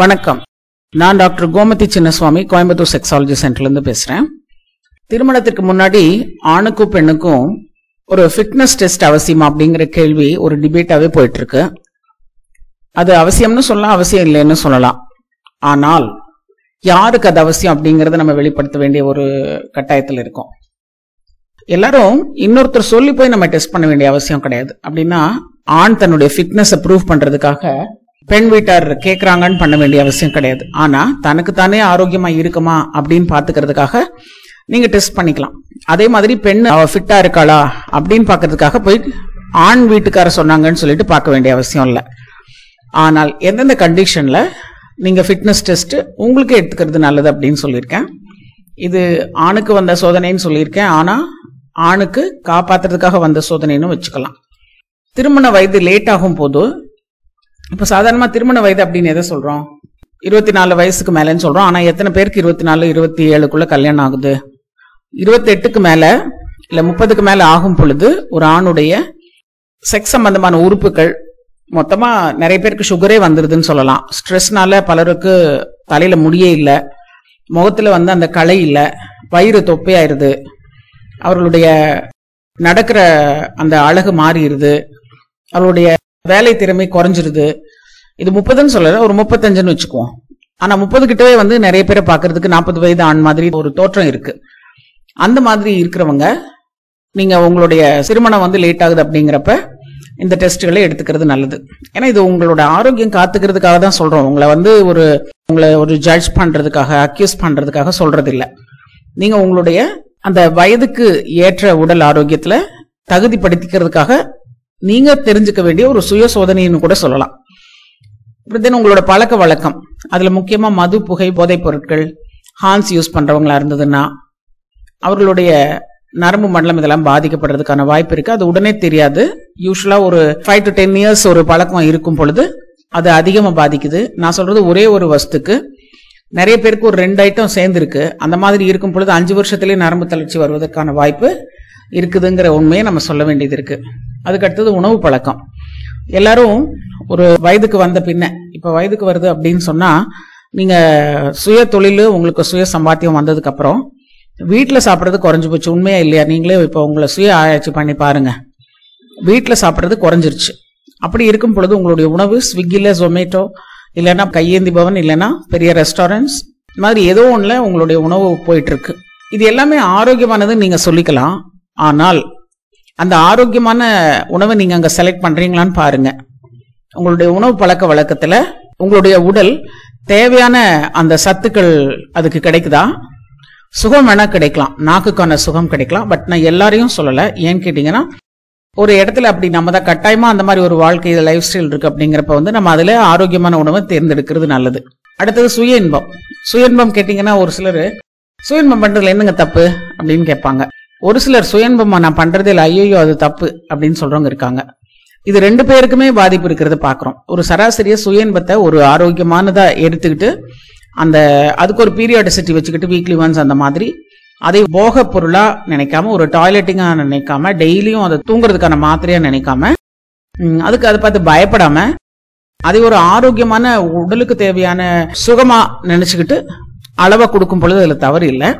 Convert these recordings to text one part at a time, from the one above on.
வணக்கம். நான் doctor Gomathi Chinnaswamy Coimbatore sexology சென்டர்லேருந்து பேசுகிறேன் திருமணத்திற்கு முன்னாடி ஆணுக்கும் பெண்ணுக்கும் ஒரு ஃபிட்னஸ் டெஸ்ட் அவசியமா அப்படிங்கிற கேள்வி ஒரு டிபேட்டாகவே போயிட்டுருக்கு. அது அவசியம்னு சொல்லலாம் அவசியம் இல்லைன்னு சொல்லலாம். ஆனால் யாருக்கு அது அவசியம் அப்படிங்கிறத நம்ம வெளிப்படுத்த வேண்டிய ஒரு கட்டாயத்தில் இருக்கோம். எல்லாரும் இன்னொருத்தர் சொல்லி போய் நம்ம டெஸ்ட் பண்ண வேண்டிய அவசியம் கிடையாது. அப்படின்னா ஆண் தன்னுடைய ஃபிட்னஸை ப்ரூவ் பண்ணுறதுக்காக பெண் வீட்டார் கேட்குறாங்கன்னு பண்ண வேண்டிய அவசியம் கிடையாது. ஆனா தனக்கு தானே ஆரோக்கியமா இருக்குமா அப்படின்னு பாத்துக்கிறதுக்காக நீங்க டெஸ்ட் பண்ணிக்கலாம். அதே மாதிரி பெண் அவ ஃபிட்டா இருக்காளா அப்படின்னு பாக்குறதுக்காக போய் ஆண் வீட்டுக்கார சொன்னாங்கன்னு சொல்லிட்டு பார்க்க வேண்டிய அவசியம் இல்லை. ஆனால் எந்தெந்த கண்டிஷன்ல நீங்க ஃபிட்னஸ் டெஸ்ட் உங்களுக்கு எடுத்துக்கிறது நல்லது அப்படின்னு சொல்லியிருக்கேன். இது ஆணுக்கு வந்த சோதனைன்னு சொல்லியிருக்கேன். ஆனா ஆணுக்கு காப்பாத்துறதுக்காக வந்த சோதனைன்னு வச்சுக்கலாம். திருமண வயது லேட் ஆகும் போது இப்போ சாதாரணமாக திருமண வயது அப்படின்னு எதை சொல்கிறோம் இருபத்தி நாலு வயசுக்கு மேலேன்னு சொல்கிறோம் ஆனால் எத்தனை பேருக்கு இருபத்தி நாலு இருபத்தி ஏழுக்குள்ளே கல்யாணம் ஆகுது? இருபத்தெட்டுக்கு மேலே இல்லை முப்பதுக்கு மேலே ஆகும் பொழுது ஒரு ஆணுடைய செக்ஸ் சம்பந்தமான உறுப்புகள் மொத்தமாக நிறைய பேருக்கு சுகரே வந்துடுதுன்னு சொல்லலாம். ஸ்ட்ரெஸ்னால பலருக்கு தலையில் முடியே இல்லை. முகத்தில் வந்து அந்த களை இல்லை. வயிறு தொப்பையாயிருது. அவர்களுடைய நடக்கிற அந்த அழகு மாறிடுது. அவருடைய வேலை திறமை குறைஞ்சிருது. இது முப்பதுன்னு சொல்லல ஒரு முப்பத்தஞ்சுன்னு வச்சுக்குவோம். ஆனா முப்பது கிட்டவே வந்து நிறைய பேரை பாக்குறதுக்கு நாற்பது வயது ஆண் மாதிரி ஒரு தோற்றம் இருக்கு. அந்த மாதிரி இருக்கிறவங்க நீங்க உங்களுடைய சிறுமணம் வந்து லேட் ஆகுது அப்படிங்கிறப்ப இந்த டெஸ்ட்களை எடுத்துக்கிறது நல்லது. ஏன்னா இது உங்களோட ஆரோக்கியம் காத்துக்கிறதுக்காக தான் சொல்றோம். உங்களை வந்து ஒரு உங்களை ஒரு ஜட்ஜ் பண்றதுக்காக அக்யூஸ் பண்றதுக்காக சொல்றது இல்லை நீங்க உங்களுடைய அந்த வயதுக்கு ஏற்ற உடல் ஆரோக்கியத்துல தகுதிப்படுத்திக்கிறதுக்காக நீங்க தெரிஞ்சுக்க வேண்டிய ஒரு சுய சோதனைன்னு கூட சொல்லலாம். தென் உங்களோட பழக்க வழக்கம். அதுல முக்கியமா மது புகை போதைப் பொருட்கள் ஹான்ஸ் யூஸ் பண்றவங்களா இருந்ததுன்னா அவர்களுடைய நரம்பு மண்டலம் இதெல்லாம் பாதிக்கப்படுறதுக்கான வாய்ப்பு இருக்கு. அது உடனே தெரியாது. யூஸ்வலா ஒரு ஃபைவ் டு டென் இயர்ஸ் ஒரு பழக்கம் இருக்கும் பொழுது அது அதிகமா பாதிக்குது. நான் சொல்றது ஒரே ஒரு வஸ்துக்கு. நிறைய பேருக்கு ஒரு ரெண்டு ஐட்டம் சேர்ந்துருக்கு. அந்த மாதிரி இருக்கும் பொழுது அஞ்சு வருஷத்துலேயே நரம்பு தளர்ச்சி வருவதற்கான வாய்ப்பு இருக்குதுங்கிற உண்மையை நம்ம சொல்ல வேண்டியது இருக்கு. அதுக்கு அடுத்தது உணவு பழக்கம். எல்லாரும் ஒரு வயதுக்கு வந்த பின்ன இப்போ வயதுக்கு வருது அப்படின்னு சொன்னால் நீங்கள் சுய தொழில் உங்களுக்கு சுய சம்பாத்தியம் வந்ததுக்கப்புறம் வீட்டில் சாப்பிட்றது குறைஞ்சி போச்சு. உண்மையா இல்லையா? நீங்களே இப்போ உங்களை சுய ஆராய்ச்சி பண்ணி பாருங்கள் வீட்டில் சாப்பிட்றது குறைஞ்சிருச்சு. அப்படி இருக்கும் பொழுது உங்களுடைய உணவு ஸ்விக்கியில் ஜொமேட்டோ இல்லைன்னா கையேந்தி பவன் இல்லைன்னா பெரிய ரெஸ்டாரண்ட்ஸ் இந்த மாதிரி ஏதோ ஒன்றில் உங்களுடைய உணவு போயிட்டுருக்கு இது எல்லாமே ஆரோக்கியமானதுன்னு நீங்கள் சொல்லிக்கலாம். ஆனால் அந்த ஆரோக்கியமான உணவை நீங்கள் அங்கே செலக்ட் பண்ணுறீங்களான்னு பாருங்க. உங்களுடைய உணவு பழக்க வழக்கத்தில் உங்களுடைய உடல் தேவையான அந்த சத்துக்கள் அதுக்கு கிடைக்குதா? சுகம் வேணால் கிடைக்கலாம். நாக்குக்கான சுகம் கிடைக்கலாம். பட் நான் எல்லாரையும் சொல்லலை. ஏன்னு கேட்டிங்கன்னா ஒரு இடத்துல அப்படி நம்ம தான் கட்டாயமாக அந்த மாதிரி ஒரு வாழ்க்கை லைஃப் ஸ்டைல் இருக்குது அப்படிங்கிறப்ப வந்து நம்ம அதில் ஆரோக்கியமான உணவை தேர்ந்தெடுக்கிறது நல்லது. அடுத்தது சுய இன்பம். சுய இன்பம் கேட்டிங்கன்னா ஒரு சிலர் சுய இன்பம் பண்ணுறதுல என்னங்க தப்பு அப்படின்னு கேட்பாங்க. ஒரு சிலர் சுயன்பமா நான் பண்றதில் இல்லை ஐயோ அது தப்பு அப்படின்னு சொல்றவங்க இருக்காங்க. இது ரெண்டு பேருக்குமே பாதிப்பு இருக்கிறத பாக்குறோம். ஒரு சராசரிய சுய இன்பத்தை ஒரு ஆரோக்கியமானதா எடுத்துக்கிட்டு அந்த அதுக்கு ஒரு பீரியாடிசிட்டி வச்சுக்கிட்டு வீக்லி ஒன்ஸ் அந்த மாதிரி அதை போக பொருளா நினைக்காம ஒரு டாய்லெட்டிங்கா நினைக்காம டெய்லியும் அதை தூங்குறதுக்கான மாத்திரையா நினைக்காம அதுக்கு அதை பார்த்து பயப்படாம அதை ஒரு ஆரோக்கியமான உடலுக்கு தேவையான சுகமா நினைச்சுக்கிட்டு அளவை கொடுக்கும் பொழுது அதுல தவறு இல்லை.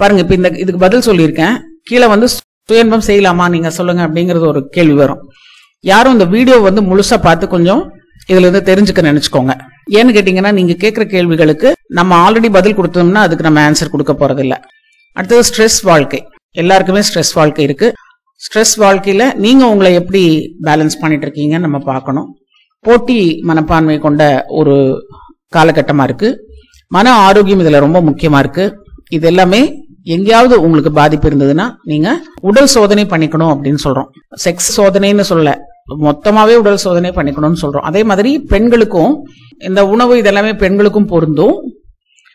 பாருங்க இப்ப இந்த இதுக்கு பதில் சொல்லியிருக்கேன். கீழே வந்து சுயன்பம் செய்யலாமா நீங்க சொல்லுங்க அப்படிங்கறது ஒரு கேள்வி வரும். யாரும் இந்த வீடியோ வந்து முழுசா பார்த்து கொஞ்சம் இதுல இருந்து தெரிஞ்சுக்க நினைச்சுக்கோங்க. ஏன்னு கேட்டீங்கன்னா நீங்க கேட்கிற கேள்விகளுக்கு நம்ம ஆல்ரெடி பதில் கொடுத்தோம்னா அதுக்கு நம்ம ஆன்சர் கொடுக்க போறது இல்ல அடுத்தது ஸ்ட்ரெஸ் வாழ்க்கை. எல்லாருக்குமே ஸ்ட்ரெஸ் வாழ்க்கை இருக்கு. ஸ்ட்ரெஸ் வாழ்க்கையில நீங்க உங்களை எப்படி பேலன்ஸ் பண்ணிட்டு இருக்கீங்கன்னு நம்ம பார்க்கணும். போட்டி மனப்பான்மை கொண்ட ஒரு காலகட்டமா இருக்கு. மன ஆரோக்கியம் இதுல ரொம்ப முக்கியமா இருக்கு. இது எல்லாமே எங்கேயாவது உங்களுக்கு பாதிப்பு இருந்ததுன்னா நீங்க உடல் சோதனை பண்ணிக்கணும் அப்படின்னு சொல்றோம். செக்ஸ் சோதனைன்னு சொல்ல மொத்தமாவே உடல் சோதனை பண்ணிக்கணும்னு சொல்றோம். அதே மாதிரி பெண்களுக்கும் இந்த உணவு இதெல்லாமே பெண்களுக்கும் பொருந்தும்.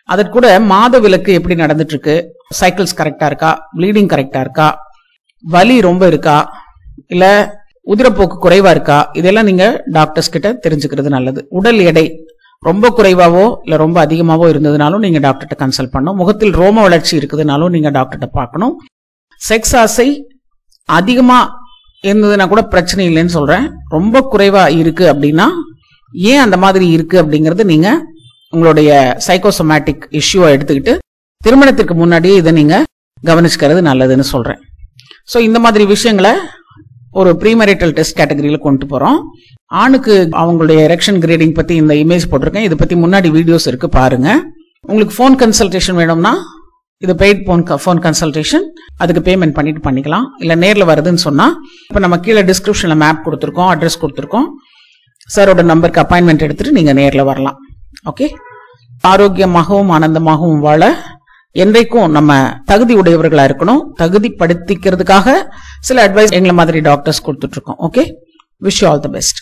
அதற்கூட மாத விலக்கு எப்படி நடந்துட்டு இருக்கு சைக்கிள்ஸ் கரெக்டா இருக்கா? ப்ளீடிங் கரெக்டா இருக்கா? வலி ரொம்ப இருக்கா? இல்ல உதிரப்போக்கு குறைவா இருக்கா? இதெல்லாம் நீங்க டாக்டர்ஸ் கிட்ட தெரிஞ்சுக்கிறது நல்லது. உடல் எடை ரொம்ப குறைவாவோ இல்லை ரொம்ப அதிகமாகவோ இருந்ததுனாலும் நீங்கள் டாக்டர்கிட்ட கன்சல்ட் பண்ணணும். முகத்தில் ரோம வளர்ச்சி இருக்குதுனாலும் நீங்கள் டாக்டர்கிட்ட பார்க்கணும். செக்ஸ் ஆசை அதிகமாக இருந்ததுன்னா கூட பிரச்சனை இல்லைன்னு சொல்கிறேன் ரொம்ப குறைவாக இருக்குது அப்படின்னா ஏன் அந்த மாதிரி இருக்குது அப்படிங்கிறது நீங்கள் உங்களுடைய சைக்கோசோமேட்டிக் இஷ்யூவை எடுத்துக்கிட்டு திருமணத்திற்கு முன்னாடியே இதை நீங்கள் கவனிச்சுக்கிறது நல்லதுன்னு சொல்கிறேன் ஸோ இந்த மாதிரி விஷயங்களை ஒரு ப்ரீமரிட்டல் டெஸ்ட் கேட்டகரியில் கொண்டு போகிறோம் ஆணுக்கு அவங்களுடைய எரெக்ஷன் கிரேடிங் பத்தி இந்த இமேஜ் போட்டிருக்கேன். இதை பத்தி முன்னாடி வீடியோஸ் இருக்கு பாருங்க. உங்களுக்கு ஃபோன் கன்சல்டேஷன் வேணும்னா இது பெய்ட் ஃபோன் ஃபோன் கன்சல்டேஷன் அதுக்கு பேமெண்ட் பண்ணிட்டு பண்ணிக்கலாம். இல்ல நேர்ல வருதுன்னு சொன்னா இப்போ நம்ம கீழே டிஸ்கிரிப்ஷன்ல மேப் கொடுத்துருக்கோம் அட்ரஸ் கொடுத்துருக்கோம். சாரோட நம்பருக்கு அப்பாயின்மெண்ட் எடுத்துட்டு நீங்க நேர்ல வரலாம். ஓகே ஆரோக்கியமாகவும் ஆனந்தமாகவும் வாழ என்றைக்கும் நம்ம தகுதி உடையவர்களா இருக்கணும். தகுதி படுத்திக்கிறதுக்காக சில அட்வைஸ் எங்களை மாதிரி டாக்டர்ஸ் கொடுத்துட்ருக்கோம் okay wish all the best